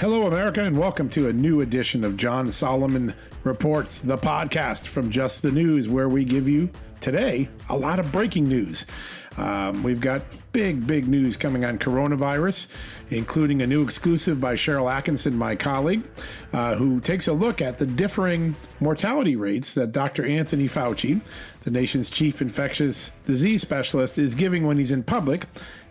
Hello, America, and welcome to a new edition of John Solomon Reports, the podcast from Just the News, where we give you today a lot of breaking news. Um, we've got big, big news coming on coronavirus, including a new exclusive by Sharyl Attkisson, my colleague, uh, who takes a look at the differing mortality rates that Dr. Anthony Fauci, the nation's chief infectious disease specialist, is giving when he's in public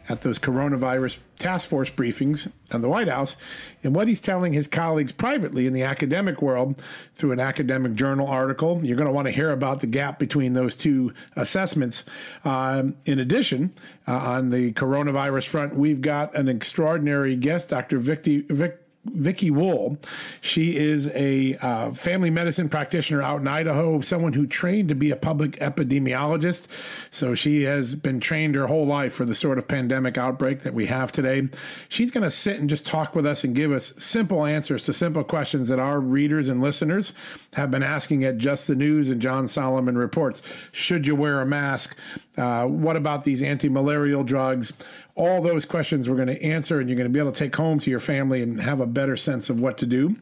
at those coronavirus task force briefings in the White House and what he's telling his colleagues privately in the academic world through an academic journal article. You're going to want to hear about the gap between those two assessments. Um, in addition, uh, on the coronavirus front, we've got an extraordinary guest, Dr. Vicky, Vic, Vicky Wool. She is a uh, family medicine practitioner out in Idaho, someone who trained to be a public epidemiologist. So she has been trained her whole life for the sort of pandemic outbreak that we have today. She's going to sit and just talk with us and give us simple answers to simple questions that our readers and listeners have been asking at Just the News and John Solomon Reports. Should you wear a mask? Uh, what about these anti malarial drugs? All those questions we're going to answer, and you're going to be able to take home to your family and have a better sense of what to do.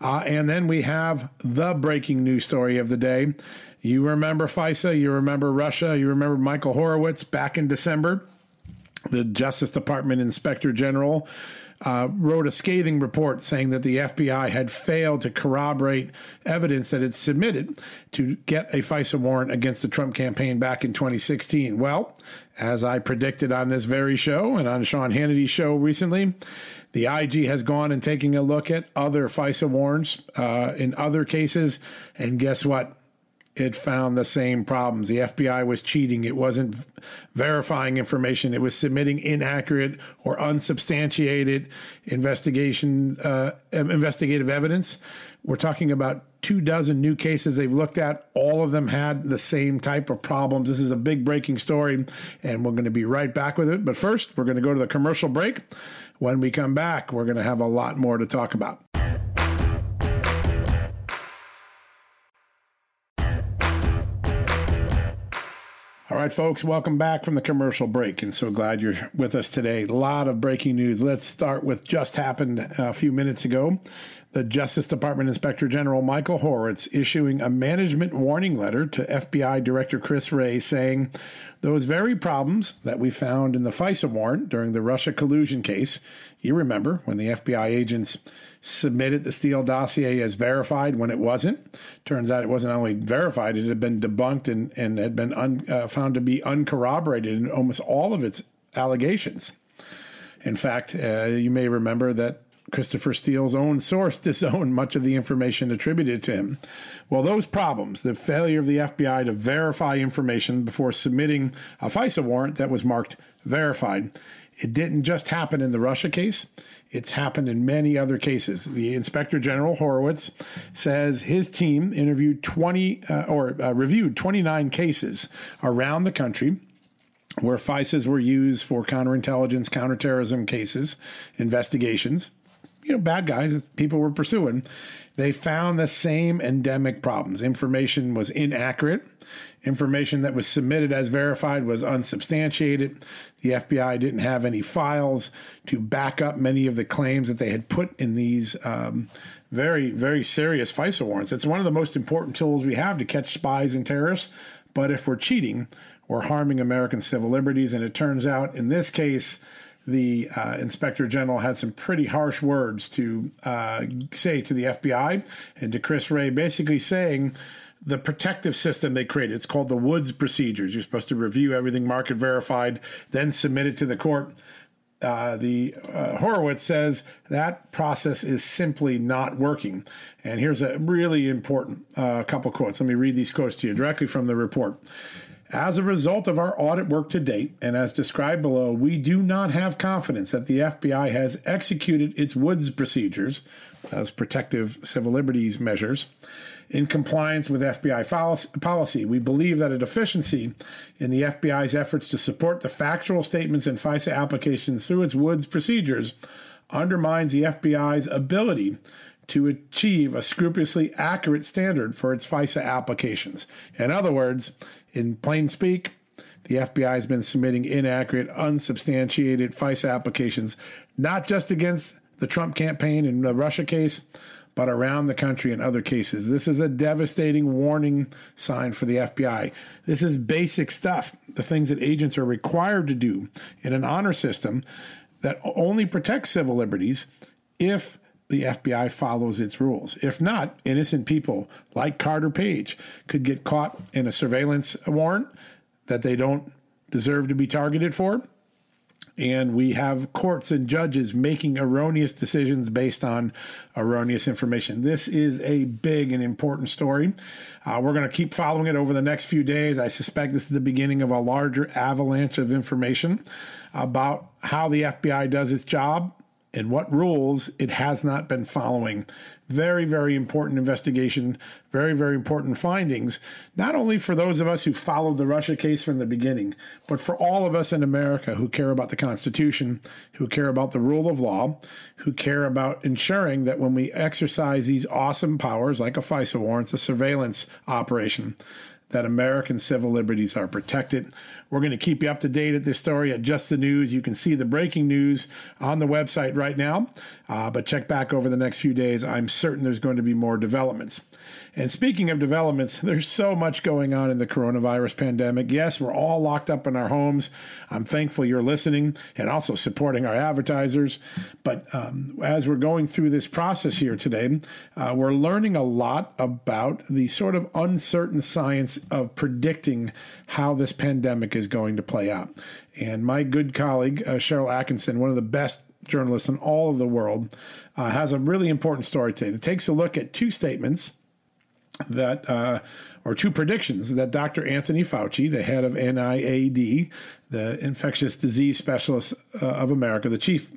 Uh, and then we have the breaking news story of the day. You remember FISA, you remember Russia, you remember Michael Horowitz back in December, the Justice Department Inspector General uh, wrote a scathing report saying that the FBI had failed to corroborate evidence that it submitted to get a FISA warrant against the Trump campaign back in 2016. Well, as I predicted on this very show and on Sean Hannity's show recently, the IG has gone and taking a look at other FISA warrants uh, in other cases, and guess what? It found the same problems. The FBI was cheating. It wasn't verifying information. It was submitting inaccurate or unsubstantiated investigation uh, investigative evidence. We're talking about two dozen new cases they've looked at. All of them had the same type of problems. This is a big breaking story, and we're going to be right back with it. But first, we're going to go to the commercial break. When we come back, we're going to have a lot more to talk about. Right, folks, welcome back from the commercial break, and so glad you're with us today. A lot of breaking news. Let's start with just happened a few minutes ago. The Justice Department Inspector General Michael Horowitz issuing a management warning letter to FBI Director Chris Wray saying those very problems that we found in the FISA warrant during the Russia collusion case. You remember when the FBI agents submitted the Steele dossier as verified when it wasn't. Turns out it wasn't only verified, it had been debunked and, and had been un, uh, found to be uncorroborated in almost all of its allegations. In fact, uh, you may remember that Christopher Steele's own source disowned much of the information attributed to him. Well, those problems, the failure of the FBI to verify information before submitting a FISA warrant that was marked verified, it didn't just happen in the Russia case. It's happened in many other cases. The Inspector General Horowitz says his team interviewed 20 uh, or uh, reviewed 29 cases around the country where FISAs were used for counterintelligence, counterterrorism cases, investigations. You know, bad guys people were pursuing. They found the same endemic problems. Information was inaccurate. Information that was submitted as verified was unsubstantiated. The FBI didn't have any files to back up many of the claims that they had put in these um, very, very serious FISA warrants. It's one of the most important tools we have to catch spies and terrorists. But if we're cheating, we're harming American civil liberties. And it turns out in this case, the uh, inspector general had some pretty harsh words to uh, say to the FBI and to Chris Wray, basically saying the protective system they created. It's called the Woods procedures. You're supposed to review everything market verified, then submit it to the court. Uh, the uh, Horowitz says that process is simply not working. And here's a really important uh, couple quotes. Let me read these quotes to you directly from the report. As a result of our audit work to date, and as described below, we do not have confidence that the FBI has executed its Woods procedures, as protective civil liberties measures, in compliance with FBI policy. We believe that a deficiency in the FBI's efforts to support the factual statements in FISA applications through its Woods procedures undermines the FBI's ability to achieve a scrupulously accurate standard for its FISA applications. In other words, in plain speak, the FBI has been submitting inaccurate, unsubstantiated FISA applications, not just against the Trump campaign and the Russia case, but around the country in other cases. This is a devastating warning sign for the FBI. This is basic stuff, the things that agents are required to do in an honor system that only protects civil liberties if the FBI follows its rules. If not, innocent people like Carter Page could get caught in a surveillance warrant that they don't deserve to be targeted for. And we have courts and judges making erroneous decisions based on erroneous information. This is a big and important story. Uh, we're going to keep following it over the next few days. I suspect this is the beginning of a larger avalanche of information about how the FBI does its job and what rules it has not been following. Very, very important investigation, very, very important findings, not only for those of us who followed the Russia case from the beginning, but for all of us in America who care about the Constitution, who care about the rule of law, who care about ensuring that when we exercise these awesome powers like a FISA warrant, a surveillance operation, that American civil liberties are protected. We're going to keep you up to date at this story at Just the News. You can see the breaking news on the website right now, uh, but check back over the next few days. I'm certain there's going to be more developments. And speaking of developments, there's so much going on in the coronavirus pandemic. Yes, we're all locked up in our homes. I'm thankful you're listening and also supporting our advertisers. But um, as we're going through this process here today, uh, we're learning a lot about the sort of uncertain science of predicting how this pandemic is going to play out. And my good colleague, uh, Sharyl Attkisson, one of the best journalists in all of the world, uh, has a really important story today. It takes a look at two statements that, uh, or two predictions that Dr. Anthony Fauci, the head of NIAID, the infectious disease specialist uh, of America, the chief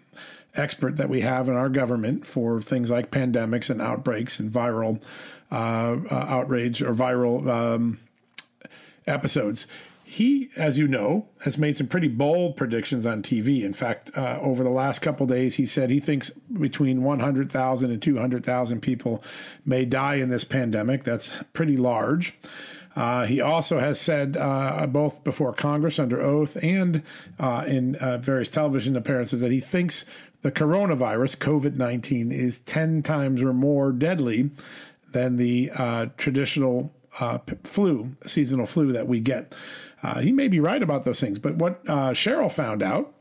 expert that we have in our government for things like pandemics and outbreaks and viral uh, uh outrage or viral um, episodes. He, as you know, has made some pretty bold predictions on TV. In fact, uh, over the last couple days, he said he thinks between 100,000 and 200,000 people may die in this pandemic. That's pretty large. Uh, he also has said, uh, both before Congress under oath and uh, in uh, various television appearances, that he thinks the coronavirus, COVID 19, is 10 times or more deadly than the uh, traditional flu, seasonal flu that we get. Uh, he may be right about those things, but what uh, Sharyl found out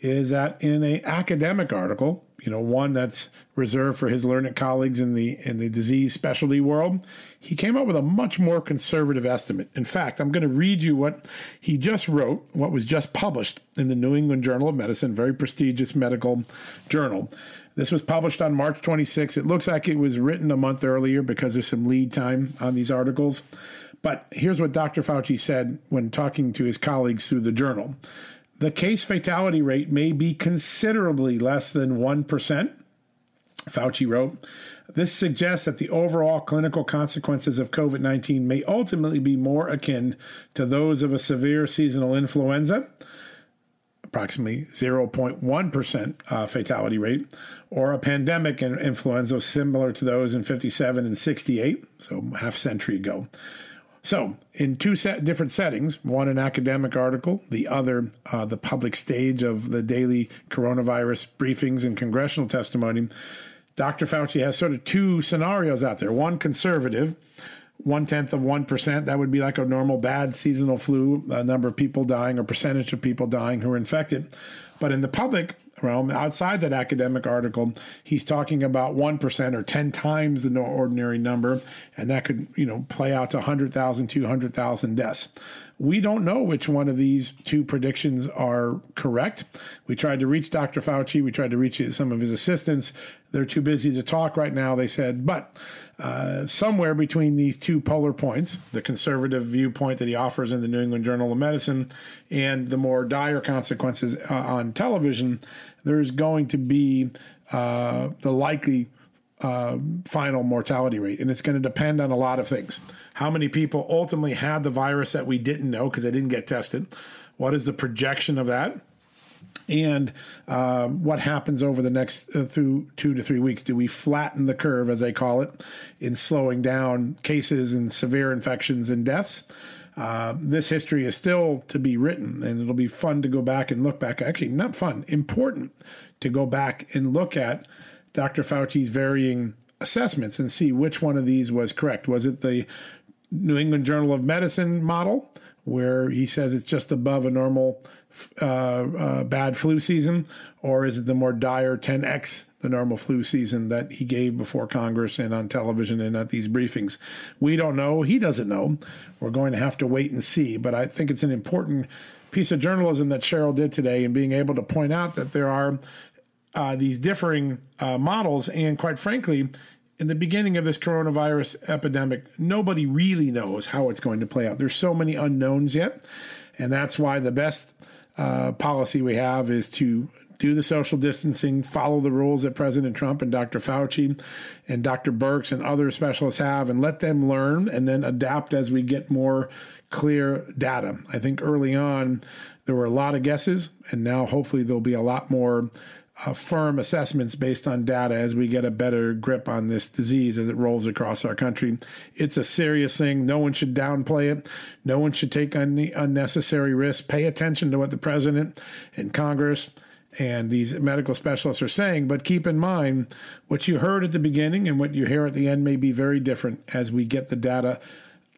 is that in a academic article, you know, one that's reserved for his learned colleagues in the in the disease specialty world, he came up with a much more conservative estimate. In fact, I'm going to read you what he just wrote, what was just published in the New England Journal of Medicine, very prestigious medical journal. This was published on March 26. It looks like it was written a month earlier because there's some lead time on these articles. But here's what Dr. Fauci said when talking to his colleagues through the journal the case fatality rate may be considerably less than 1%. Fauci wrote, this suggests that the overall clinical consequences of COVID 19 may ultimately be more akin to those of a severe seasonal influenza, approximately 0.1% uh, fatality rate, or a pandemic in influenza similar to those in 57 and 68, so half century ago. So, in two set, different settings, one an academic article, the other uh, the public stage of the daily coronavirus briefings and congressional testimony, Dr. Fauci has sort of two scenarios out there one conservative, one tenth of 1%. That would be like a normal bad seasonal flu, a number of people dying or percentage of people dying who are infected. But in the public realm, outside that academic article, he's talking about 1% or 10 times the ordinary number. And that could, you know, play out to 100,000, 200,000 deaths. We don't know which one of these two predictions are correct. We tried to reach Dr. Fauci. We tried to reach some of his assistants. They're too busy to talk right now, they said. But uh, somewhere between these two polar points, the conservative viewpoint that he offers in the New England Journal of Medicine and the more dire consequences uh, on television, there's going to be uh, the likely uh, final mortality rate. And it's going to depend on a lot of things. How many people ultimately had the virus that we didn't know because they didn't get tested? What is the projection of that? and uh, what happens over the next uh, through two to three weeks. Do we flatten the curve, as they call it, in slowing down cases and severe infections and deaths? Uh, this history is still to be written, and it'll be fun to go back and look back. Actually, not fun, important to go back and look at Dr. Fauci's varying assessments and see which one of these was correct. Was it the New England Journal of Medicine model, where he says it's just above a normal uh, uh, bad flu season, or is it the more dire 10x the normal flu season that he gave before Congress and on television and at these briefings? We don't know. He doesn't know. We're going to have to wait and see. But I think it's an important piece of journalism that Sharyl did today in being able to point out that there are uh, these differing uh, models. And quite frankly, in the beginning of this coronavirus epidemic, nobody really knows how it's going to play out. There's so many unknowns yet. And that's why the best uh, policy we have is to do the social distancing, follow the rules that President Trump and Dr. Fauci and Dr. Birx and other specialists have, and let them learn and then adapt as we get more clear data. I think early on, there were a lot of guesses, and now hopefully there'll be a lot more uh, firm assessments based on data as we get a better grip on this disease as it rolls across our country. It's a serious thing. No one should downplay it. No one should take any unnecessary risks. Pay attention to what the president and Congress and these medical specialists are saying, but keep in mind what you heard at the beginning and what you hear at the end may be very different as we get the data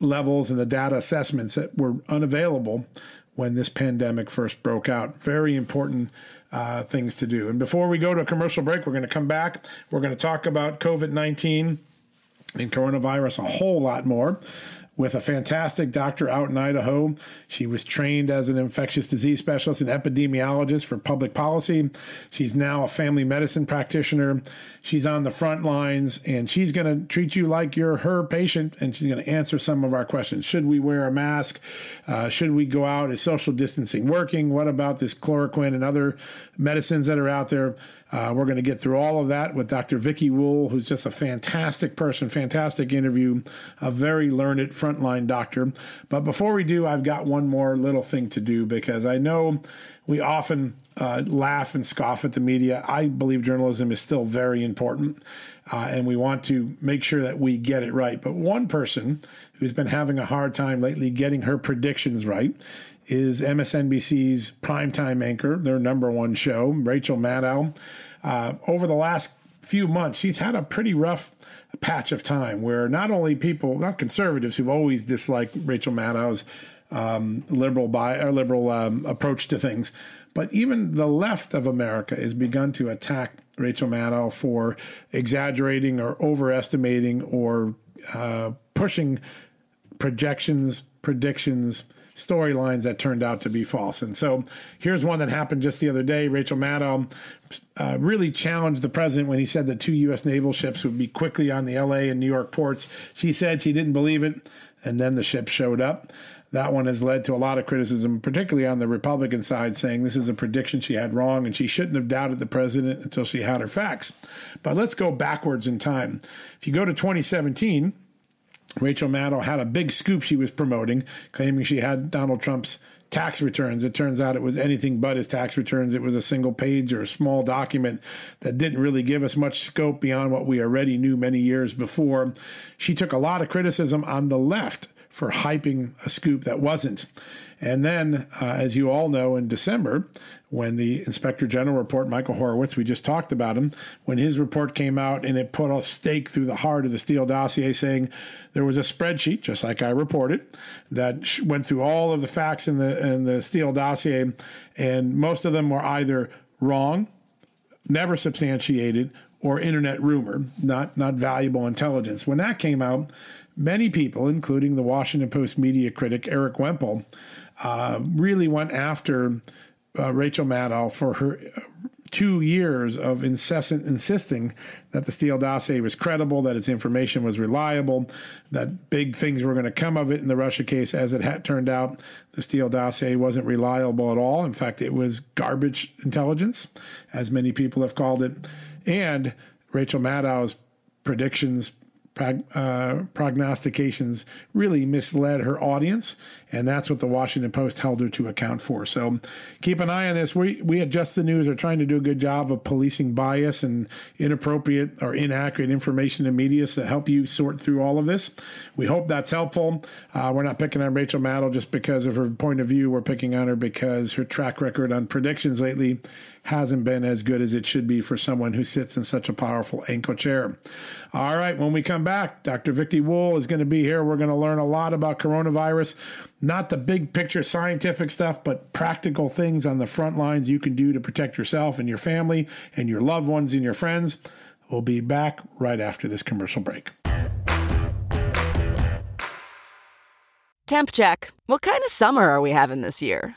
levels and the data assessments that were unavailable when this pandemic first broke out. Very important uh, things to do. And before we go to a commercial break, we're going to come back. We're going to talk about COVID 19 and coronavirus a whole lot more with a fantastic doctor out in Idaho. She was trained as an infectious disease specialist and epidemiologist for public policy. She's now a family medicine practitioner. She's on the front lines and she's going to treat you like you're her patient and she's going to answer some of our questions. Should we wear a mask? Uh, should we go out? Is social distancing working? What about this chloroquine and other medicines that are out there? Uh, we're going to get through all of that with Dr. Vicky Wool, who's just a fantastic person, fantastic interview, a very learned frontline doctor. But before we do, I've got one more little thing to do because I know we often uh, laugh and scoff at the media. I believe journalism is still very important, uh, and we want to make sure that we get it right. But one person who's been having a hard time lately getting her predictions right is MSNBC's primetime anchor, their number one show, Rachel Maddow. Uh, over the last few months, she's had a pretty rough patch of time where not only people, not conservatives who've always disliked Rachel Maddow's um, liberal by or liberal um, approach to things, but even the left of America has begun to attack Rachel Maddow for exaggerating or overestimating or uh, pushing projections, predictions, storylines that turned out to be false. And so here's one that happened just the other day. Rachel Maddow uh, really challenged the president when he said that two U.S. naval ships would be quickly on the L.A. and New York ports. She said she didn't believe it, and then the ship showed up. That one has led to a lot of criticism, particularly on the Republican side, saying this is a prediction she had wrong and she shouldn't have doubted the president until she had her facts. But let's go backwards in time. If you go to 2017, Rachel Maddow had a big scoop she was promoting, claiming she had Donald Trump's tax returns. It turns out it was anything but his tax returns. It was a single page or a small document that didn't really give us much scope beyond what we already knew many years before. She took a lot of criticism on the left for hyping a scoop that wasn't. And then, uh, as you all know, in December, when the Inspector General report, Michael Horowitz, we just talked about him, when his report came out and it put a stake through the heart of the Steele dossier, saying there was a spreadsheet, just like I reported, that went through all of the facts in the in the Steele dossier, and most of them were either wrong, never substantiated, or internet rumor, not not valuable intelligence. When that came out, many people, including the Washington Post media critic Erik Wemple, uh, really went after uh, Rachel Maddow for her uh, two years of incessant insisting that the Steele dossier was credible, that its information was reliable, that big things were going to come of it in the Russia case. As it had turned out, the Steele dossier wasn't reliable at all. In fact, it was garbage intelligence, as many people have called it. And Rachel Maddow's predictions uh, prognostications really misled her audience, and that's what the Washington Post held her to account for. So keep an eye on this. We we at Just the News are trying to do a good job of policing bias and inappropriate or inaccurate information in media to help you sort through all of this. We hope that's helpful. Uh, we're not picking on Rachel Maddow just because of her point of view. We're picking on her because her track record on predictions lately hasn't been as good as it should be for someone who sits in such a powerful ankle chair. All right, when we come back, Dr. Vicky Wool is going to be here. We're going to learn a lot about coronavirus, not the big picture scientific stuff, but practical things on the front lines you can do to protect yourself and your family and your loved ones and your friends. We'll be back right after this commercial break. Temp check. What kind of summer are we having this year?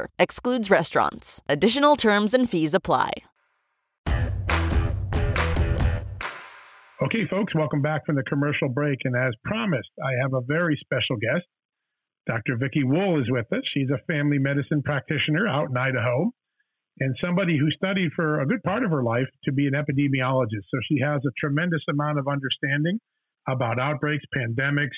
Excludes restaurants. Additional terms and fees apply. Okay, folks, welcome back from the commercial break. And as promised, I have a very special guest. Dr. Vicky Wool is with us. She's a family medicine practitioner out in Idaho and somebody who studied for a good part of her life to be an epidemiologist. So she has a tremendous amount of understanding about outbreaks, pandemics,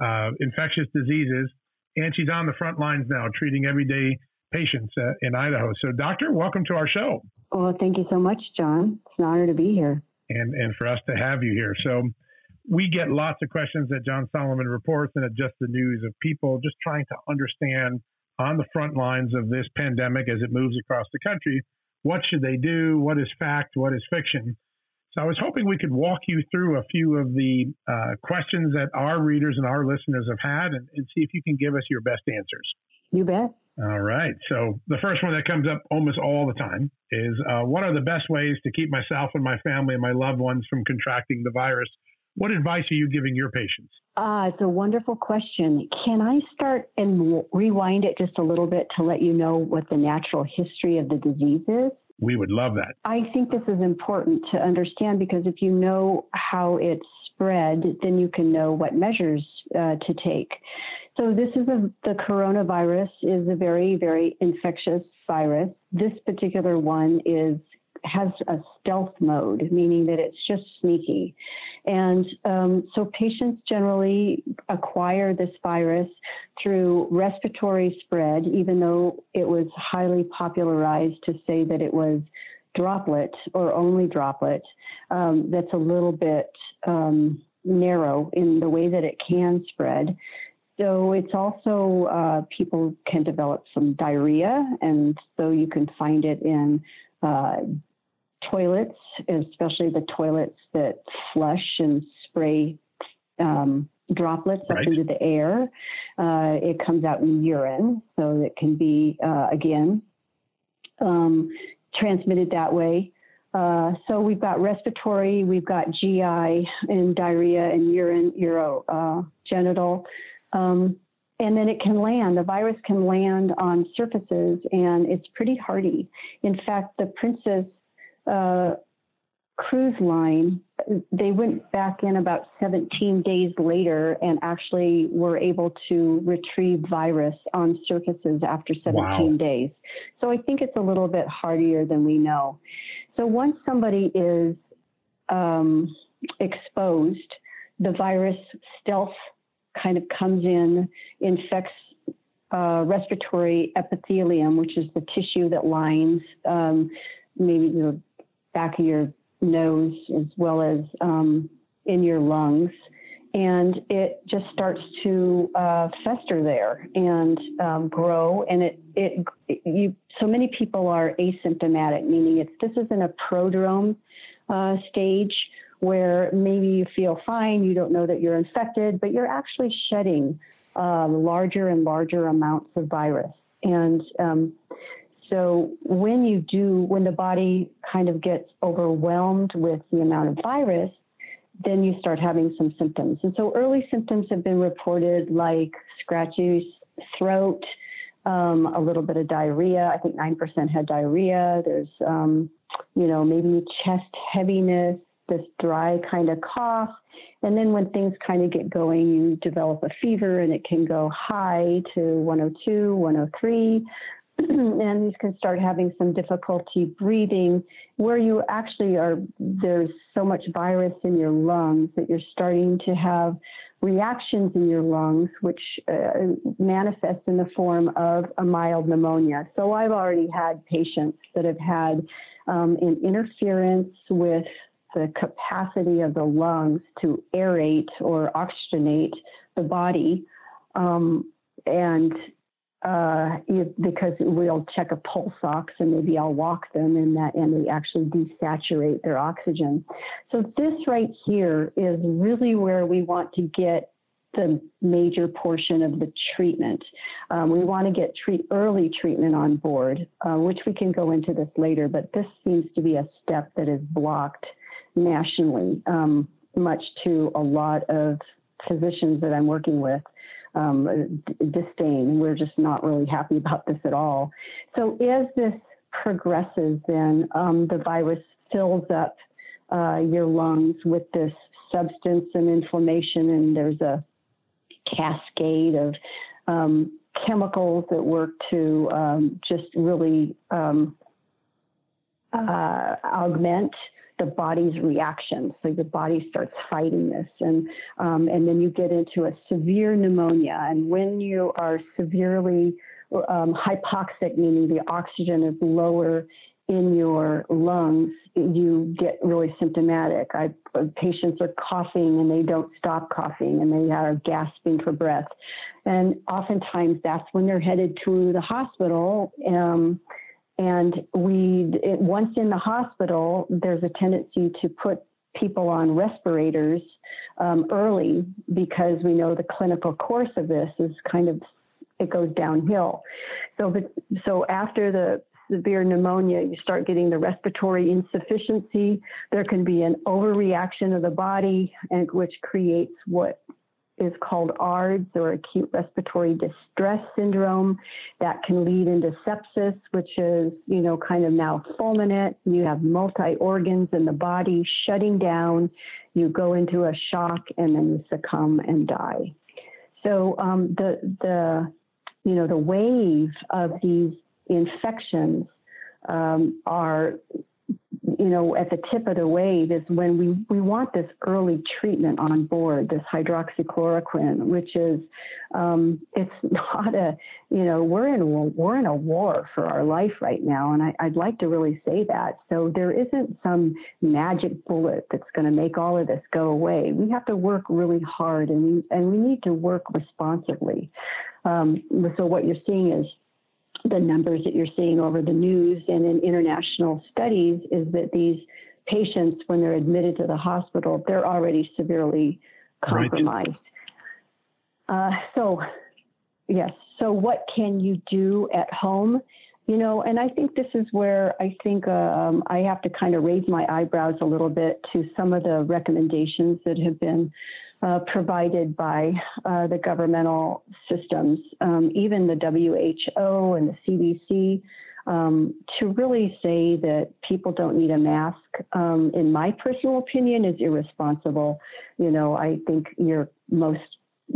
uh, infectious diseases, and she's on the front lines now treating everyday patients uh, in Idaho. So, doctor, welcome to our show. Well, thank you so much, John. It's an honor to be here. And and for us to have you here. So, we get lots of questions at John Solomon reports and at Just the News of people just trying to understand on the front lines of this pandemic as it moves across the country. What should they do? What is fact? What is fiction? So I was hoping we could walk you through a few of the uh, questions that our readers and our listeners have had and, and, see if you can give us your best answers. You bet. All right. So the first one that comes up almost all the time is uh, what are the best ways to keep myself and my family and my loved ones from contracting the virus? What advice are you giving your patients? Ah, it's a wonderful question. Can I start and rewind it just a little bit to let you know what the natural history of the disease is? we would love that. I think this is important to understand because if you know how it's spread, then you can know what measures uh, to take. So this is a, the coronavirus is a very, very infectious virus. This particular one is has a stealth mode, meaning that it's just sneaky. And um, so patients generally acquire this virus through respiratory spread, even though it was highly popularized to say that it was droplet or only droplet. Um, that's a little bit um, narrow in the way that it can spread. So it's also uh, people can develop some diarrhea, and so you can find it in uh, toilets, especially the toilets that flush and spray um, droplets right. up into the air. Uh, it comes out in urine, so it can be, uh, again, um, transmitted that way. Uh, so we've got respiratory, we've got GI and diarrhea and urine, urogenital. Uh, genital. um, and then it can land, the virus can land on surfaces and it's pretty hardy. In fact, the Princess uh, cruise line they went back in about 17 days later and actually were able to retrieve virus on surfaces after 17 wow. days. So I think it's a little bit hardier than we know. So once somebody is um, exposed, the virus stealth kind of comes in, infects uh, respiratory epithelium, which is the tissue that lines um, maybe the back of your nose as well as um, in your lungs. And it just starts to uh, fester there and um, grow. And it, it, you, so many people are asymptomatic, meaning it's, this isn't a prodrome uh, stage where maybe you feel fine, you don't know that you're infected, but you're actually shedding uh, larger and larger amounts of virus. And um, so when you do, when the body kind of gets overwhelmed with the amount of virus, then you start having some symptoms. And so early symptoms have been reported like scratchy throat, um, a little bit of diarrhea. I think 9% had diarrhea. There's, um, you know, maybe chest heaviness, this dry kind of cough. And then when things kind of get going, you develop a fever and it can go high to 102, 103. and you can start having some difficulty breathing where you actually are there's so much virus in your lungs that you're starting to have reactions in your lungs which uh, manifest in the form of a mild pneumonia so i've already had patients that have had um, an interference with the capacity of the lungs to aerate or oxygenate the body. Um, and uh, because we'll check a pulse ox and maybe I'll walk them and that and they actually desaturate their oxygen. So this right here is really where we want to get the major portion of the treatment. Um, we want to get treat early treatment on board, uh, which we can go into this later, but this seems to be a step that is blocked nationally, um, much to a lot of physicians that I'm working with. Um, disdain. We're just not really happy about this at all. So as this progresses, then um, the virus fills up uh, your lungs with this substance and inflammation, and there's a cascade of um, chemicals that work to um, just really um, uh, augment the body's reaction. So your body starts fighting this, and um, and then you get into a severe pneumonia. And when you are severely um, hypoxic, meaning the oxygen is lower in your lungs, you get really symptomatic. I, patients are coughing and they don't stop coughing and they are gasping for breath. And oftentimes that's when they're headed to the hospital. Um, and we, it, once in the hospital, there's a tendency to put people on respirators um, early because we know the clinical course of this is kind of it goes downhill. So, but, so after the severe pneumonia, you start getting the respiratory insufficiency. There can be an overreaction of the body, and which creates what is called ARDS or acute respiratory distress syndrome that can lead into sepsis, which is, you know, kind of now fulminant. You have multi organs in the body shutting down. You go into a shock and then you succumb and die. So um, the the you know the wave of these infections um, are you know, at the tip of the wave is when we, we want this early treatment on board, this hydroxychloroquine, which is, um, it's not a, you know, we're in we're in a war for our life right now. And I, I'd like to really say that. So there isn't some magic bullet that's going to make all of this go away. We have to work really hard and we, and we need to work responsibly. Um, so what you're seeing is the numbers that you're seeing over the news and in international studies is that these patients, when they're admitted to the hospital, they're already severely compromised. Right. Uh, so, yes. So, what can you do at home? You know, and I think this is where I think um, I have to kind of raise my eyebrows a little bit to some of the recommendations that have been uh, provided by uh, the governmental systems, um, even the WHO and the CDC. Um, to really say that people don't need a mask, um, in my personal opinion, is irresponsible. You know, I think your most,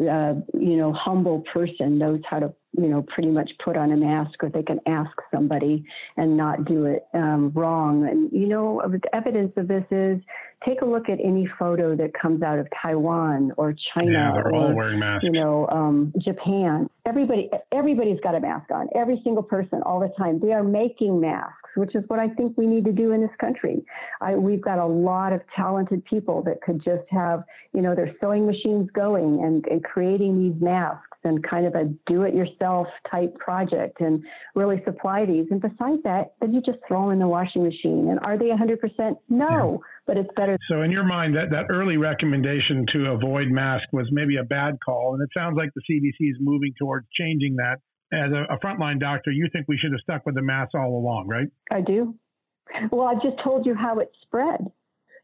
uh, you know, humble person knows how to you know, pretty much put on a mask or they can ask somebody and not do it um, wrong. And, you know, evidence of this is take a look at any photo that comes out of Taiwan or China yeah, or, all wearing masks. you know, um, Japan. Everybody, everybody's got a mask on. Every single person, all the time. They are making masks, which is what I think we need to do in this country. I, we've got a lot of talented people that could just have, you know, their sewing machines going and, and creating these masks and kind of a do-it-yourself type project and really supply these. And besides that, then you just throw them in the washing machine. And are they 100%? No, yeah. But it's better. So in your mind, that, that early recommendation to avoid mask was maybe a bad call. And it sounds like the CDC is moving towards changing that. As a, a frontline doctor, you think we should have stuck with the mask all along, right? I do. Well, I've just told you how it spread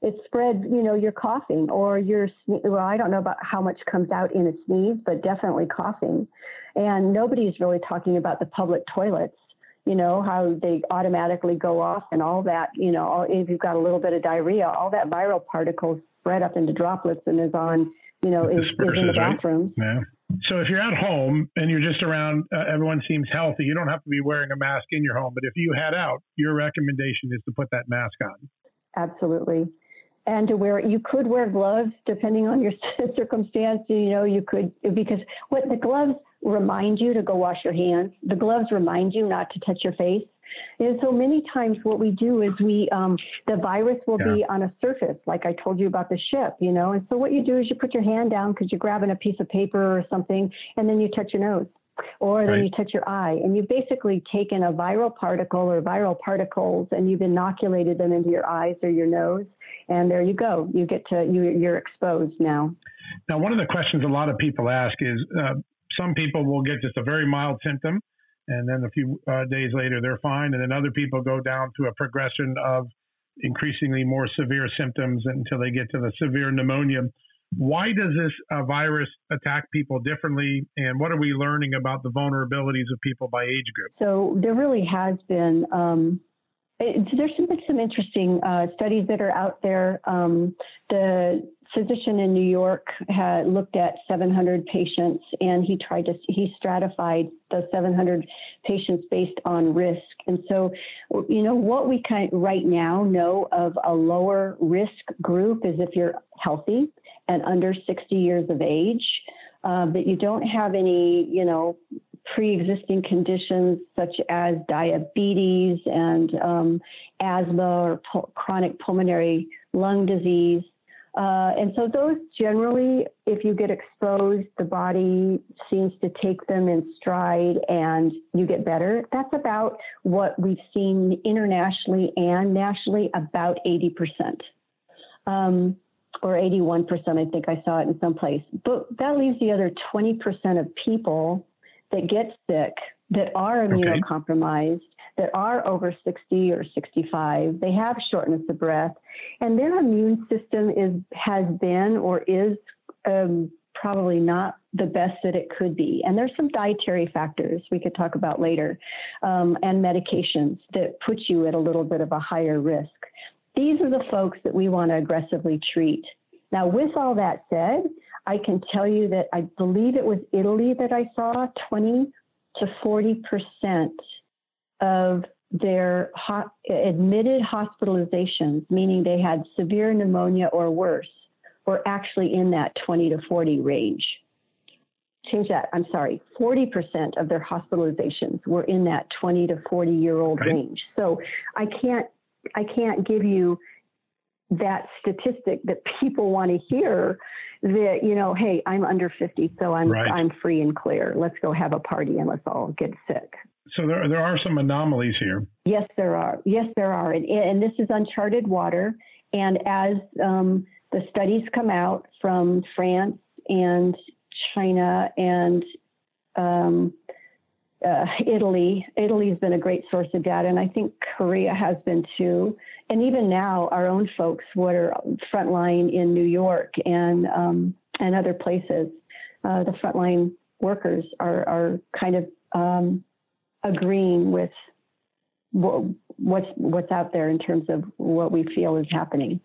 it spread, you know, you're coughing or you're, well, I don't know about how much comes out in a sneeze, but definitely coughing. And nobody's really talking about the public toilets, you know, how they automatically go off and all that, you know, if you've got a little bit of diarrhea, all that viral particles spread up into droplets and is on, you know, is, is in the bathroom. Right? Yeah. So if you're at home and you're just around, uh, everyone seems healthy. You don't have to be wearing a mask in your home. But if you head out, your recommendation is to put that mask on. Absolutely and to wear you could wear gloves depending on your circumstance you know you could because what the gloves remind you to go wash your hands. The gloves remind you not to touch your face. And so many times what we do is we um, the virus will yeah. be on a surface like i told you about the ship you know? And so what you do is you put your hand down because you're grabbing a piece of paper or something and then you touch your nose. Or then right. you touch your eye and you've basically taken a viral particle or viral particles and you've inoculated them into your eyes or your nose and there you go. You get to you, you're exposed now. Now one of the questions a lot of people ask is uh, some people will get just a very mild symptom and then a few uh, days later they're fine and then other people go down to a progression of increasingly more severe symptoms until they get to the severe pneumonia why does this uh, virus attack people differently, and what are we learning about the vulnerabilities of people by age group? So there really has been. Um, it, there's been some interesting uh, studies that are out there. Um, the physician in New York had looked at 700 patients, and he tried to he stratified the 700 patients based on risk. And so, you know, what we kind of right now know of a lower risk group is if you're healthy and under 60 years of age, uh, that you don't have any, you know, pre-existing conditions such as diabetes and um, asthma or chronic pulmonary lung disease. Uh, and so those generally, if you get exposed, the body seems to take them in stride and you get better. That's about what we've seen internationally and nationally, about 80%. Um, or 81%, I think I saw it in some place. But that leaves the other 20% of people that get sick that are immunocompromised, okay. That are over 60 or 65. They have shortness of breath, and their immune system is has been or is um, probably not the best that it could be. And there's some dietary factors we could talk about later, um, and medications that put you at a little bit of a higher risk. These are the folks that we want to aggressively treat. Now, with all that said, I can tell you that I believe it was Italy that I saw 20 to 40 percent of their ho- admitted hospitalizations, meaning they had severe pneumonia or worse, were actually in that 20 to 40 range. Change that. I'm sorry. 40% of their hospitalizations were in that 20 to 40 year old right. range. So I can't I can't give you that statistic that people want to hear that you know hey i'm under 50 so i'm right. i'm free and clear. Let's go have a party and let's all get sick. So there, there are some anomalies here. Yes there are. Yes there are. And, and this is uncharted water. And as um, the studies come out from france and china and um, uh, Italy. Italy's been a great source of data, and I think Korea has been too. And even now, our own folks, what are frontline in New York and um, and other places, uh, the frontline workers are are kind of um, agreeing with what's what's out there in terms of what we feel is happening.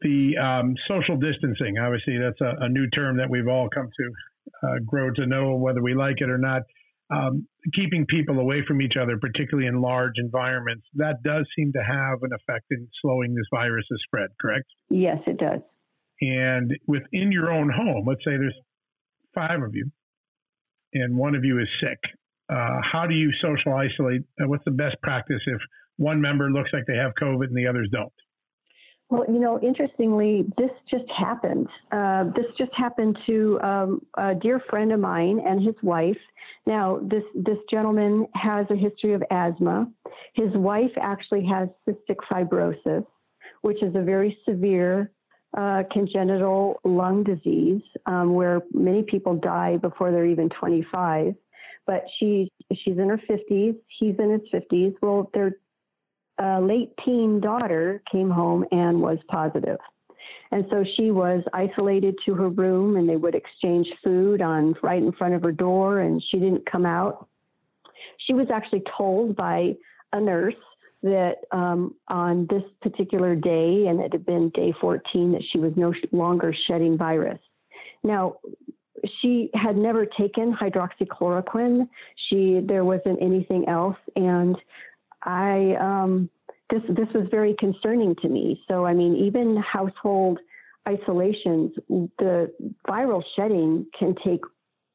The um, social distancing, obviously, that's a, a, new term that we've all come to uh, grow to know whether we like it or not. Um, keeping people away from each other, particularly in large environments, that does seem to have an effect in slowing this virus's spread, correct? Yes, it does. And within your own home, let's say there's five of you, and one of you is sick. Uh, how do you social isolate? Uh, what's the best practice if one member looks like they have COVID and the others don't? Well, you know, interestingly, this just happened. Uh, this just happened to um, a dear friend of mine and his wife. Now, this this gentleman has a history of asthma. His wife actually has cystic fibrosis, which is a very severe uh, congenital lung disease um, where many people die before they're even 25. But she she's in her 50s. He's in his 50s. Well, they're a late teen daughter came home and was positive. And so she was isolated to her room and they would exchange food on right in front of her door and she didn't come out. She was actually told by a nurse that um, on this particular day, and it had been day 14, that she was no longer shedding virus. Now, she had never taken hydroxychloroquine. She there wasn't anything else, and I um, this this was very concerning to me. So I mean, even household isolations, the viral shedding can take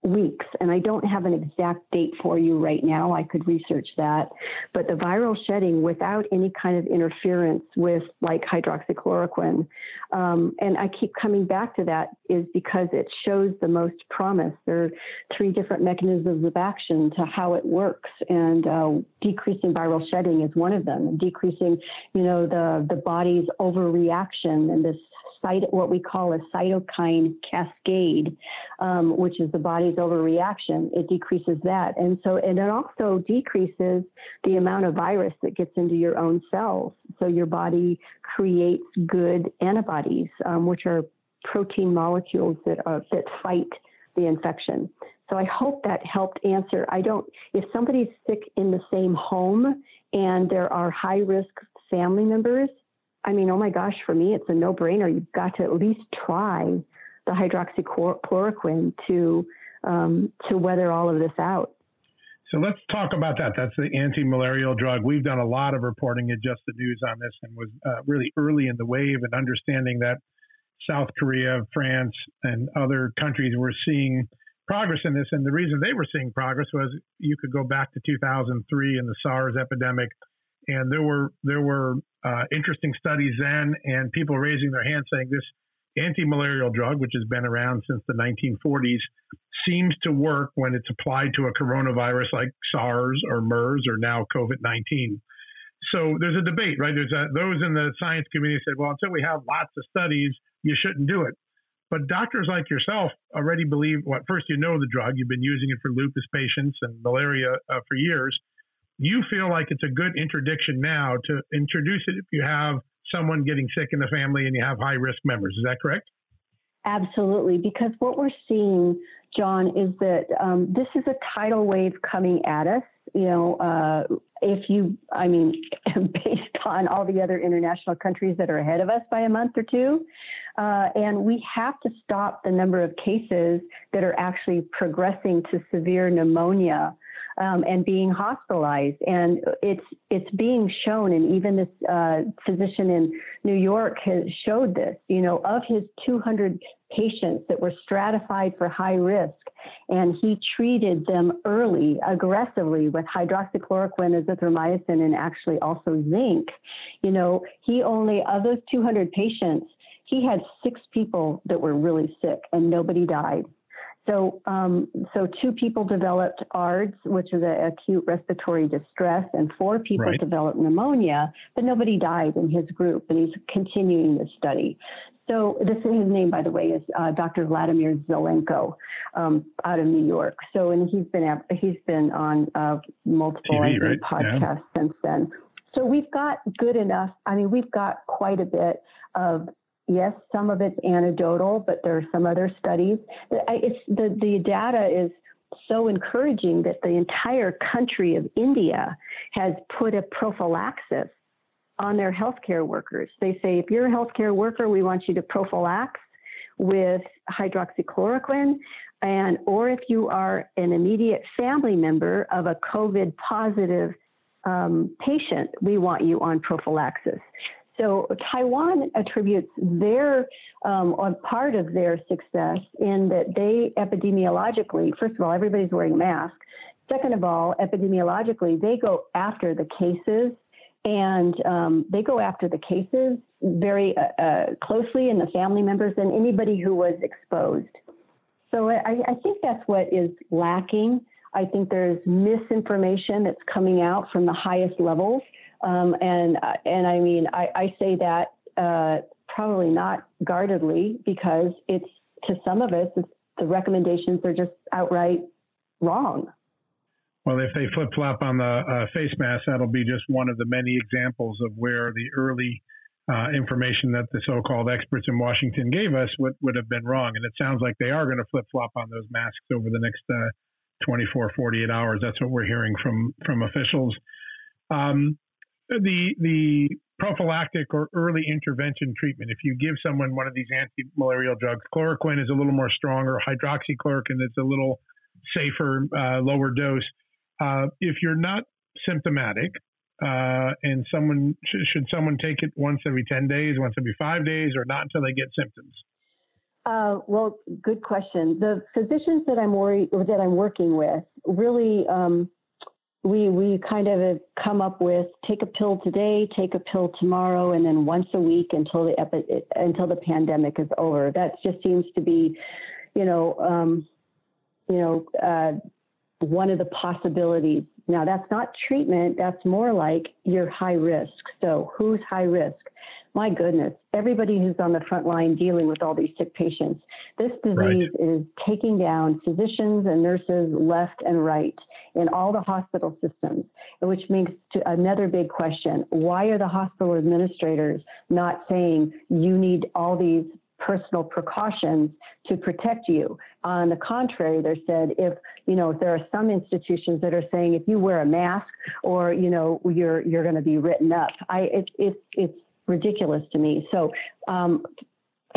weeks, and I don't have an exact date for you right now. I could research that. But the viral shedding without any kind of interference with like hydroxychloroquine, um, and I keep coming back to that, is because it shows the most promise. There are three different mechanisms of action to how it works, and uh, decreasing viral shedding is one of them. Decreasing, you know, the the body's overreaction and this what we call a cytokine cascade, um, which is the body's overreaction. It decreases that, and so and it also decreases the amount of virus that gets into your own cells. So your body creates good antibodies, um, which are protein molecules that are that fight the infection. So I hope that helped answer. I don't, if somebody's sick in the same home and there are high risk family members, I mean, oh my gosh, for me, it's a no brainer. You've got to at least try the hydroxychloroquine to um, to weather all of this out. So let's talk about that. That's the anti-malarial drug. We've done a lot of reporting at Just the News on this, and was uh, really early in the wave and understanding that South Korea, France, and other countries were seeing progress in this. And the reason they were seeing progress was you could go back to 2003 and the SARS epidemic and there were there were uh, interesting studies then, and people raising their hands saying this anti-malarial drug, which has been around since the 1940s, seems to work when it's applied to a coronavirus like SARS or MERS or now COVID-19. So there's a debate, right? There's a, those in the science community said, well, until we have lots of studies, you shouldn't do it. But doctors like yourself already believe, well, first, you know the drug. You've been using it for lupus patients and malaria uh, for years you feel like it's a good interdiction now to introduce it if you have someone getting sick in the family and you have high risk members. Is that correct? Absolutely, because what we're seeing, John, is that um, this is a tidal wave coming at us. You know, uh, if you, I mean, based on all the other international countries that are ahead of us by a month or two, uh, and we have to stop the number of cases that are actually progressing to severe pneumonia um, and being hospitalized. And it's it's being shown, and even this uh, physician in New York has showed this. You know, of his 200 patients that were stratified for high risk, and he treated them early, aggressively with hydroxychloroquine, azithromycin, and actually also zinc. You know, he only of those 200 patients, he had six people that were really sick, and nobody died. So, um, so two people developed ARDS, which is a, acute respiratory distress, and four people right. developed pneumonia, but nobody died in his group, and he's continuing the study. So this his name, by the way, is uh, Dr. Vladimir Zelenko um, out of New York. So, and he's been he's been on uh, multiple TV, right? podcasts yeah. since then. So we've got good enough. I mean, we've got quite a bit of yes, some of it's anecdotal, but there are some other studies. It's the the data is so encouraging that the entire country of India has put a prophylaxis on their healthcare workers. They say, if you're a healthcare worker, we want you to prophylax with hydroxychloroquine and or if you are an immediate family member of a COVID positive um, patient, we want you on prophylaxis. So Taiwan attributes their um, part of their success in that they epidemiologically, first of all, everybody's wearing masks. Second of all, epidemiologically, they go after the cases and um, they go after the cases very uh, uh, closely and the family members and anybody who was exposed. So I, I think that's what is lacking. I think there's misinformation that's coming out from the highest levels, um, and and I mean I, I say that uh, probably not guardedly because it's to some of us the recommendations are just outright wrong. Well, if they flip flop on the uh, face mask, that'll be just one of the many examples of where the early uh, information that the so-called experts in Washington gave us would, would have been wrong. And it sounds like they are going to flip-flop on those masks over the next uh, 24, 48 hours. That's what we're hearing from from officials. Um, the the prophylactic or early intervention treatment. If you give someone one of these anti-malarial drugs, chloroquine is a little more stronger. Hydroxychloroquine is a little safer, uh, lower dose. Uh, if you're not symptomatic, uh, and someone should, should someone take it once every 10 days, once every five days, or not until they get symptoms? Uh, well, good question. The physicians that I'm worried that I'm working with really, um, we we kind of come up with take a pill today, take a pill tomorrow, and then once a week until the epi- until the pandemic is over. That just seems to be, you know, um, you know, uh, one of the possibilities now, that's not treatment, that's more like you're high risk. So, who's high risk? My goodness, everybody who's on the front line dealing with all these sick patients. This disease right. is taking down physicians and nurses left and right in all the hospital systems, which makes to another big question. Why are the hospital administrators not saying you need all these personal precautions to protect you. On the contrary, they said if you know if there are some institutions that are saying if you wear a mask or you know you're you're going to be written up. I it, it's it's ridiculous to me. So. Um,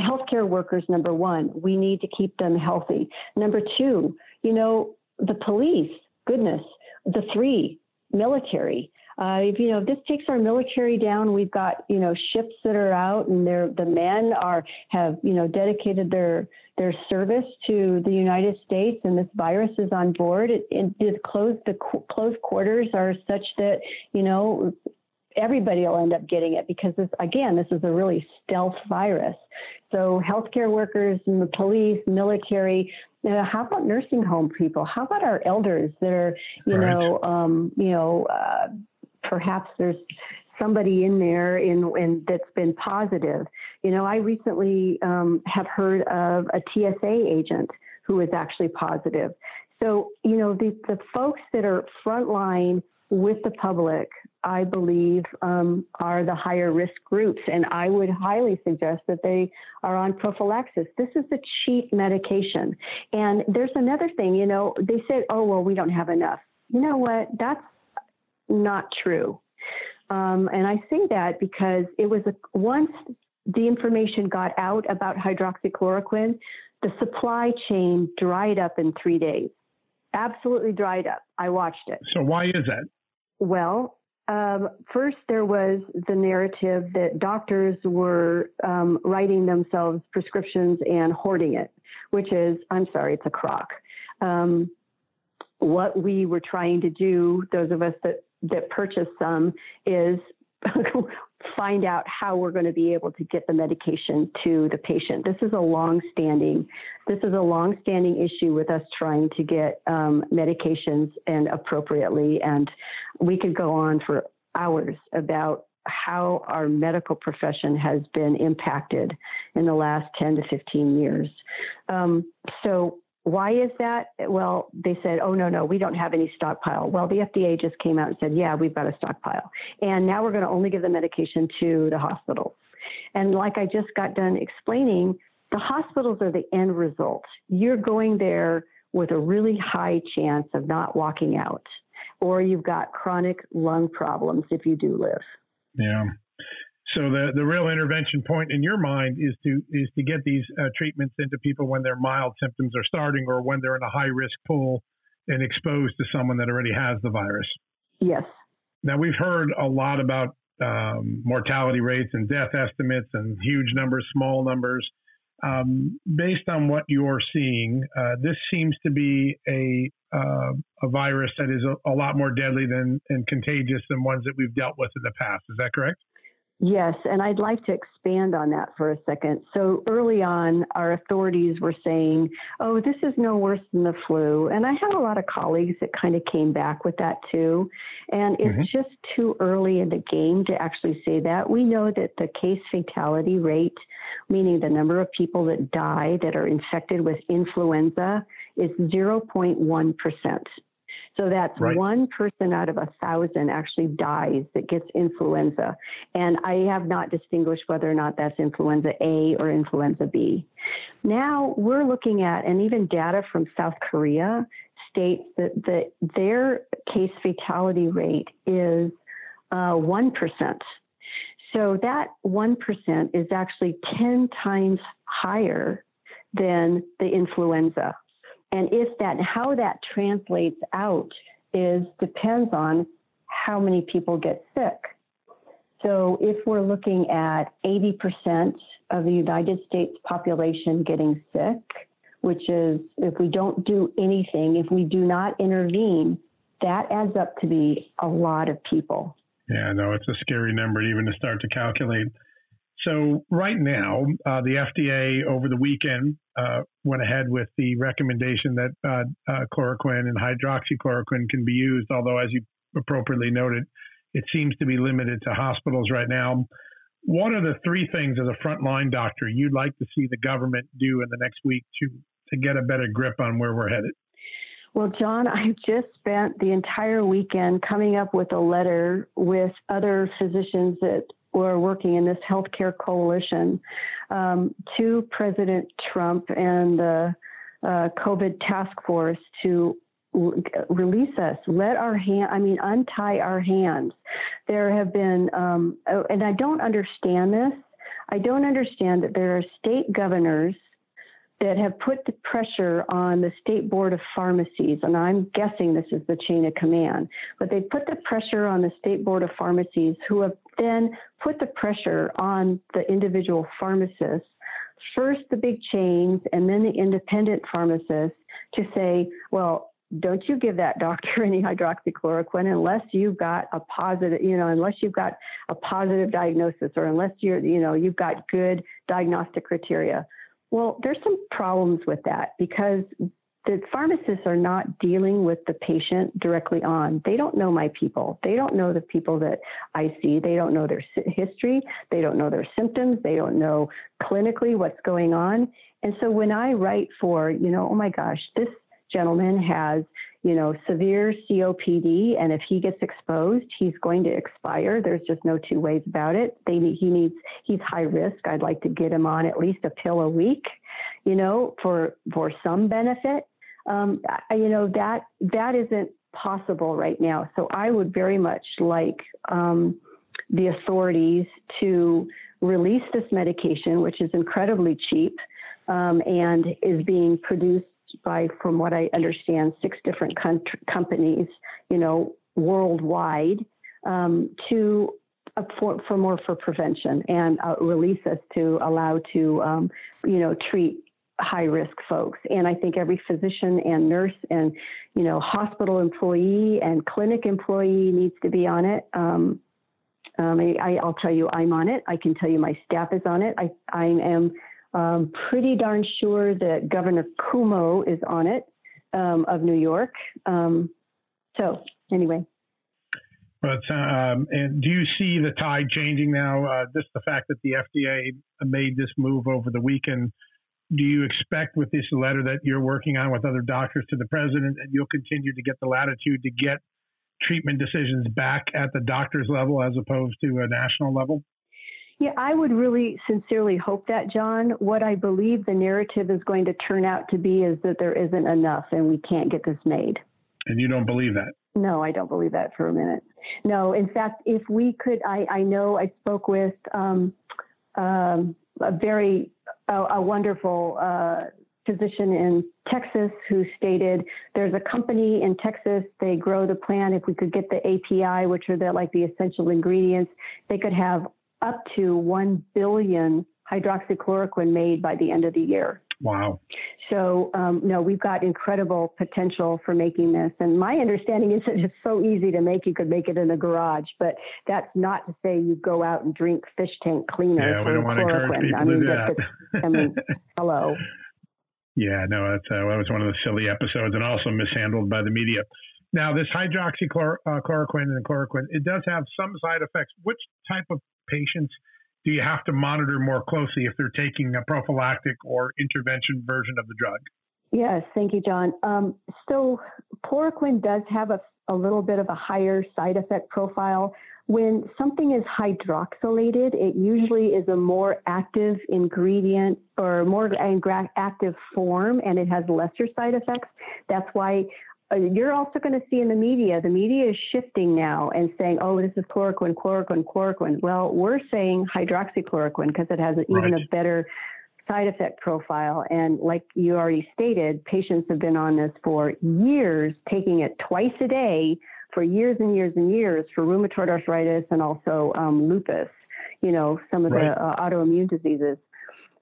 healthcare workers, number one, we need to keep them healthy. Number two, you know, the police, goodness, the three, military, uh, if you know if this takes our military down, we've got you know ships that are out, and they're, the men are have you know dedicated their their service to the United States, and this virus is on board. It, it, it closed the close quarters are such that you know everybody will end up getting it because this, again, this is a really stealth virus. So healthcare workers and the police, military, you know, how about nursing home people? How about our elders that are, you right. know, um, you know, uh, perhaps there's somebody in there in, in that's been positive. You know, I recently um, have heard of a TSA agent who is actually positive. So, you know, the, the folks that are frontline with the public, I believe, um, are the higher risk groups. And I would highly suggest that they are on prophylaxis. This is a cheap medication. And there's another thing, you know, they said, oh, well, we don't have enough. You know what? That's not true. Um, and I say that because it was a, once the information got out about hydroxychloroquine, the supply chain dried up in three days. Absolutely dried up. I watched it. So, why is that? Well, um, first, there was the narrative that doctors were um, writing themselves prescriptions and hoarding it, which is, I'm sorry, it's a crock. Um, what we were trying to do, those of us that that purchase some is find out how we're going to be able to get the medication to the patient. This is a long-standing, this is a long-standing issue with us trying to get um, medications and appropriately. And we could go on for hours about how our medical profession has been impacted in the last 10 to 15 years. Um, so why is that? Well, they said, oh, no, no, we don't have any stockpile. Well, the FDA just came out and said, yeah, we've got a stockpile. And now we're going to only give the medication to the hospitals. And like I just got done explaining, the hospitals are the end result. You're going there with a really high chance of not walking out, or you've got chronic lung problems if you do live. Yeah. So the, the real intervention point in your mind is to is to get these uh, treatments into people when their mild symptoms are starting or when they're in a high risk pool and exposed to someone that already has the virus. Yes. Now we've heard a lot about um, mortality rates and death estimates and huge numbers, small numbers. Um, based on what you're seeing, uh, this seems to be a uh, a virus that is a, a lot more deadly than and contagious than ones that we've dealt with in the past. Is that correct? Yes, and I'd like to expand on that for a second. So early on, our authorities were saying, oh, this is no worse than the flu. And I have a lot of colleagues that kind of came back with that too. And it's mm-hmm. just too early in the game to actually say that. We know that the case fatality rate, meaning the number of people that die that are infected with influenza, is 0.1%. So that's right. one person out of a thousand actually dies that gets influenza. And I have not distinguished whether or not that's influenza A or influenza B. Now we're looking at, and even data from South Korea states that, that their case fatality rate is uh, 1%. So that 1% is actually 10 times higher than the influenza. And if that, how that translates out is depends on how many people get sick. So if we're looking at 80% of the United States population getting sick, which is if we don't do anything, if we do not intervene, that adds up to be a lot of people. Yeah, no, it's a scary number even to start to calculate. So right now, uh, the FDA over the weekend uh, went ahead with the recommendation that uh, uh, chloroquine and hydroxychloroquine can be used. Although, as you appropriately noted, it seems to be limited to hospitals right now. What are the three things as a frontline doctor you'd like to see the government do in the next week to to get a better grip on where we're headed? Well, John, I just spent the entire weekend coming up with a letter with other physicians that were working in this healthcare coalition um, to President Trump and the uh, COVID task force to release us. Let our hand i mean untie our hands. There have been um, oh, and i don't understand this. I don't understand that there are state governors that have put the pressure on the State Board of Pharmacies, and I'm guessing this is the chain of command, but they put the pressure on the State Board of Pharmacies, who have then put the pressure on the individual pharmacists, first the big chains and then the independent pharmacists, to say, well, don't you give that doctor any hydroxychloroquine unless you've got a positive, you know, unless you've got a positive diagnosis or unless you're, you know, you've got good diagnostic criteria. Well, there's some problems with that because the pharmacists are not dealing with the patient directly on. They don't know my people. They don't know the people that I see. They don't know their history. They don't know their symptoms. They don't know clinically what's going on. And so when I write for, you know, oh my gosh, this gentleman has, you know, severe COPD, and if he gets exposed, he's going to expire. There's just no two ways about it. They he needs he's high risk. I'd like to get him on at least a pill a week, you know, for for some benefit. Um, you know that that isn't possible right now. So I would very much like um, the authorities to release this medication, which is incredibly cheap um, and is being produced by, from what I understand, six different companies, you know, worldwide, um, to uh, for, for more for prevention and uh, release us to allow to, um, you know, treat high risk folks. And I think every physician and nurse and, you know, hospital employee and clinic employee needs to be on it. Um, um, I, will tell you, I'm on it. I can tell you my staff is on it. I, I am um, pretty darn sure that Governor Cuomo is on it um, of New York. Um, so anyway. But um, and do you see the tide changing now? Uh, just the fact that the FDA made this move over the weekend. Do you expect with this letter that you're working on with other doctors to the president that you'll continue to get the latitude to get treatment decisions back at the doctor's level as opposed to a national level? Yeah, I would really sincerely hope that, John. What I believe the narrative is going to turn out to be is that there isn't enough and we can't get this made. And you don't believe that? No, I don't believe that for a minute. No, in fact, if we could, I, I know I spoke with um, um, a very a, a wonderful uh, physician in Texas who stated there's a company in Texas, they grow the plant. If we could get the API, which are the like the essential ingredients, they could have up to 1 billion hydroxychloroquine made by the end of the year. Wow. So, um, no, we've got incredible potential for making this. And my understanding is that it's so easy to make, you could make it in a garage. But that's not to say you go out and drink fish tank cleaner yeah, we don't want. To encourage people I mean, to do that. I mean, hello. Yeah, no, that's, uh, that was one of the silly episodes and also mishandled by the media. Now, this hydroxychloroquine uh, and chloroquine, it does have some side effects. Which type of patients do you have to monitor more closely if they're taking a prophylactic or intervention version of the drug? Yes, thank you, John. Um, so, chloroquine does have a, a little bit of a higher side effect profile. When something is hydroxylated, it usually is a more active ingredient or more active form, and it has lesser side effects. That's why you're also going to see in the media, the media is shifting now and saying, oh, this is chloroquine, chloroquine, chloroquine. Well, we're saying hydroxychloroquine because it has even right. a better side effect profile. And like you already stated, patients have been on this for years, taking it twice a day for years and years and years for rheumatoid arthritis and also um, lupus, you know, some of right. the uh, autoimmune diseases.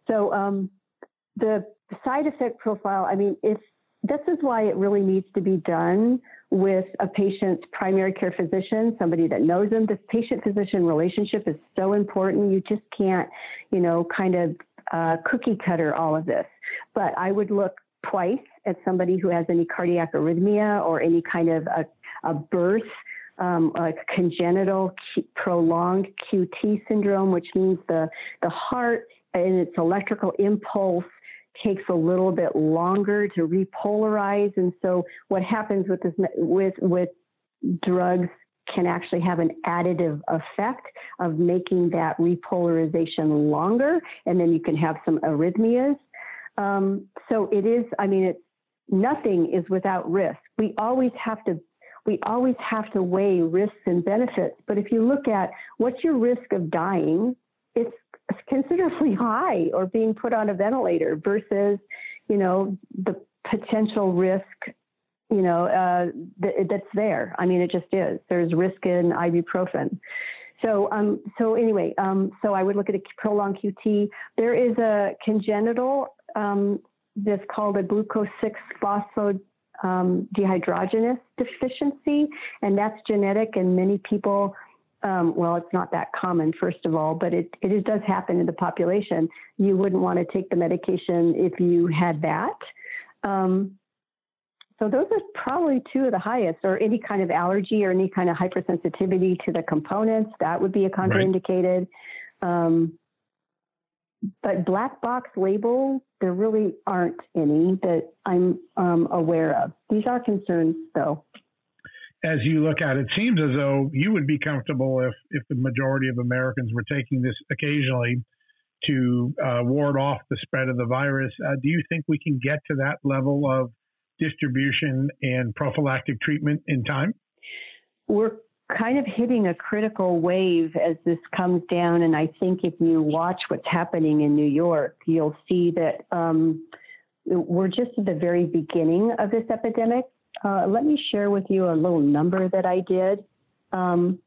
So um, the side effect profile, I mean, if this is why it really needs to be done with a patient's primary care physician, somebody that knows them. This patient physician relationship is so important. You just can't, you know, kind of uh, cookie cutter all of this. But I would look twice at somebody who has any cardiac arrhythmia or any kind of a, a birth. Um, like congenital prolonged QT syndrome, which means the, the heart and its electrical impulse takes a little bit longer to repolarize. And so what happens with this, with, with drugs can actually have an additive effect of making that repolarization longer. And then you can have some arrhythmias. Um, so it is, I mean, it's, nothing is without risk. We always have to we always have to weigh risks and benefits. But if you look at what's your risk of dying, it's considerably high or being put on a ventilator versus, you know, the potential risk, you know, uh, th- that's there. I mean, it just is. There's risk in ibuprofen. So, um, so anyway, um, so I would look at a prolonged QT. There is a congenital um, that's called a glucose 6 phosphod um, dehydrogenase deficiency, and that's genetic, and many people um, well, it's not that common, first of all, but it, it does happen in the population. You wouldn't want to take the medication if you had that. Um, so those are probably two of the highest, or any kind of allergy or any kind of hypersensitivity to the components. That would be a contraindicated. Right. Um, but black box label, there really aren't any that I'm um, aware of. These are concerns, though as you look at it, it seems as though you would be comfortable if, if the majority of Americans were taking this occasionally to uh, ward off the spread of the virus. Uh, do you think we can get to that level of distribution and prophylactic treatment in time? We're kind of hitting a critical wave as this comes down. And I think if you watch what's happening in New York, you'll see that um, we're just at the very beginning of this epidemic. Uh, let me share with you a little number that I did. Um,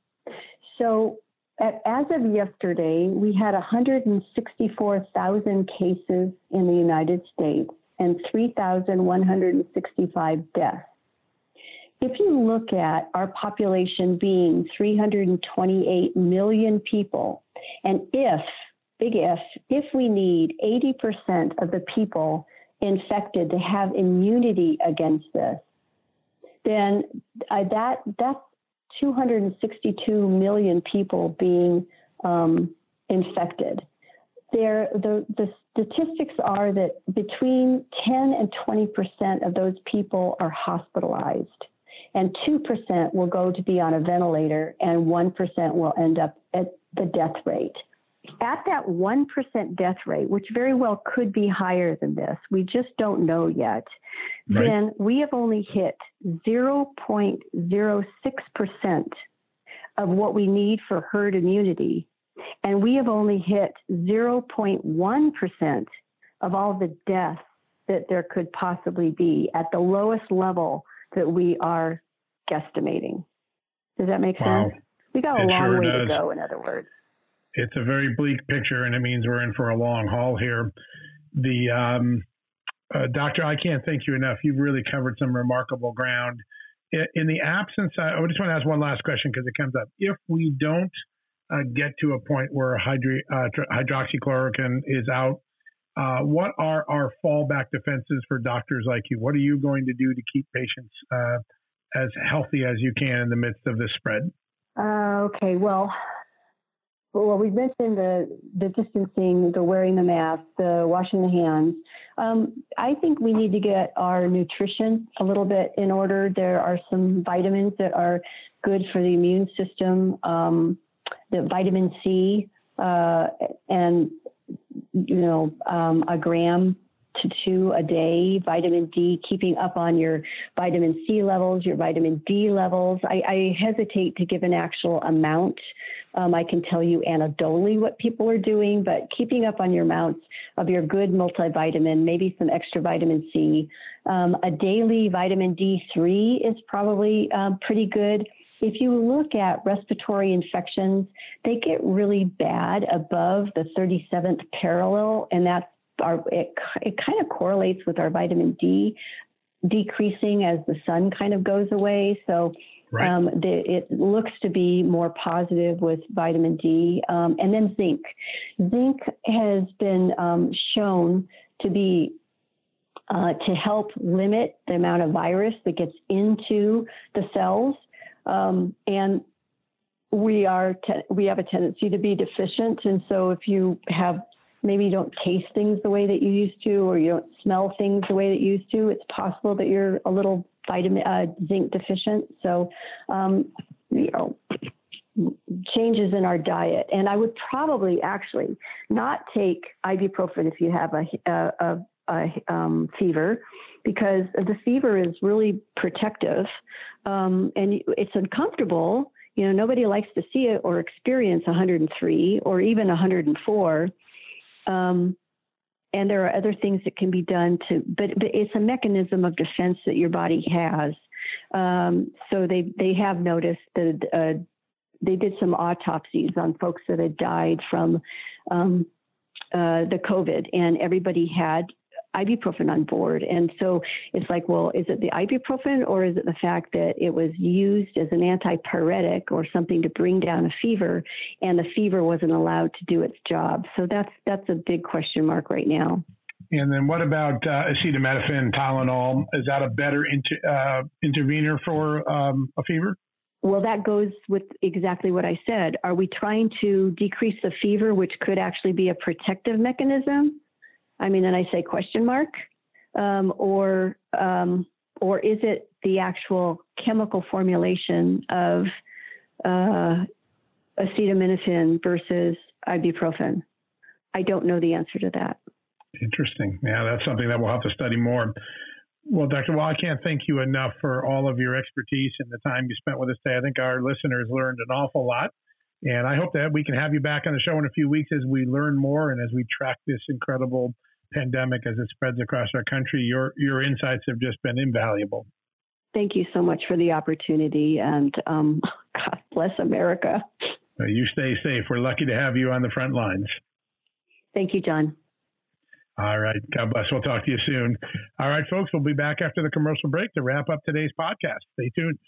so, at, as of yesterday, we had 164,000 cases in the United States and 3,165 deaths. If you look at our population being 328 million people, and if, big if, if we need 80% of the people infected to have immunity against this, then uh, that that's 262 million people being um, infected. There, the, the statistics are that between 10 and 20 percent of those people are hospitalized, and 2 percent will go to be on a ventilator, and 1 percent will end up at the death rate. At that 1% death rate, which very well could be higher than this, we just don't know yet, right. then we have only hit 0.06% of what we need for herd immunity. And we have only hit 0.1% of all the deaths that there could possibly be at the lowest level that we are guesstimating. Does that make wow. sense? We got a it long sure way does. to go, in other words it's a very bleak picture, and it means we're in for a long haul here. The um, uh, doctor, I can't thank you enough. You've really covered some remarkable ground. In, the absence, I just want to ask one last question because it comes up. If we don't uh, get to a point where hydro, uh, hydroxychloroquine is out, uh, what are our fallback defenses for doctors like you? What are you going to do to keep patients uh, as healthy as you can in the midst of this spread? Uh, okay, well, well, we've mentioned the, the distancing, the wearing the mask, the washing the hands. Um, I think we need to get our nutrition a little bit in order. There are some vitamins that are good for the immune system, um, the vitamin C, uh, and you know, um, a gram to two a day, vitamin D, keeping up on your vitamin C levels, your vitamin D levels. I, I hesitate to give an actual amount. Um, I can tell you anecdotally what people are doing, but keeping up on your amounts of your good multivitamin, maybe some extra vitamin C. Um, a daily vitamin D3 is probably um, pretty good. If you look at respiratory infections, they get really bad above the 37th parallel, and that's our, it, it kind of correlates with our vitamin D decreasing as the sun kind of goes away. So right. um, the, it looks to be more positive with vitamin D. Um, and then zinc. Zinc has been um, shown to be uh, to help limit the amount of virus that gets into the cells. Um, and we are te- we have a tendency to be deficient, and so if you have maybe you don't taste things the way that you used to, or you don't smell things the way that you used to, it's possible that you're a little vitamin uh, zinc deficient. So, um, you know, changes in our diet, and I would probably actually not take ibuprofen if you have a, a, a, a um, fever, because the fever is really protective, um, and it's uncomfortable. You know, nobody likes to see it or experience 103 or even 104. Um, and there are other things that can be done to, but, but it's a mechanism of defense that your body has. Um, so they they have noticed that uh, they did some autopsies on folks that had died from um, uh, the COVID, and everybody had ibuprofen on board. And so it's like, well, is it the ibuprofen or is it the fact that it was used as an antipyretic or something to bring down a fever and the fever wasn't allowed to do its job? So that's that's a big question mark right now. And then what about uh, acetaminophen, Tylenol? Is that a better inter, uh, intervener for um, a fever? Well, that goes with exactly what I said. Are we trying to decrease the fever, which could actually be a protective mechanism? I mean, and I say question mark, um, or um, or is it the actual chemical formulation of uh, acetaminophen versus ibuprofen? I don't know the answer to that. Interesting. Yeah, that's something that we'll have to study more. Well, Dr. Wall, I can't thank you enough for all of your expertise and the time you spent with us today. I think our listeners learned an awful lot. And I hope that we can have you back on the show in a few weeks as we learn more and as we track this incredible pandemic as it spreads across our country. Your your insights have just been invaluable. Thank you so much for the opportunity, and um, God bless America. You stay safe. We're lucky to have you on the front lines. Thank you, John. All right. God bless. We'll talk to you soon. All right, folks. We'll be back after the commercial break to wrap up today's podcast. Stay tuned.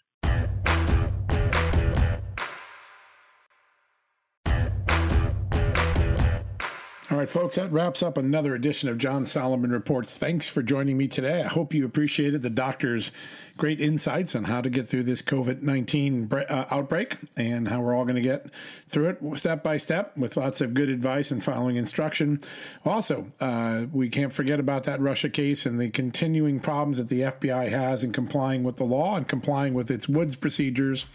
All right, folks, that wraps up another edition of John Solomon Reports. Thanks for joining me today. I hope you appreciated the doctor's great insights on how to get through this COVID 19 uh, outbreak and how we're all going to get through it step by step with lots of good advice and following instruction. Also, uh, we can't forget about that Russia case and the continuing problems that the FBI has in complying with the law and complying with its Woods procedures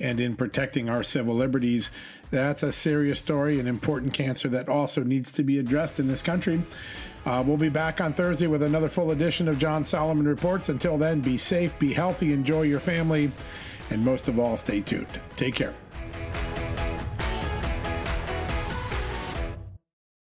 and in protecting our civil liberties. That's a serious story, an important cancer that also needs to be addressed in this country. Uh, we'll be back on Thursday with another full edition of John Solomon Reports. Until then, be safe, be healthy, enjoy your family, and most of all, stay tuned. Take care.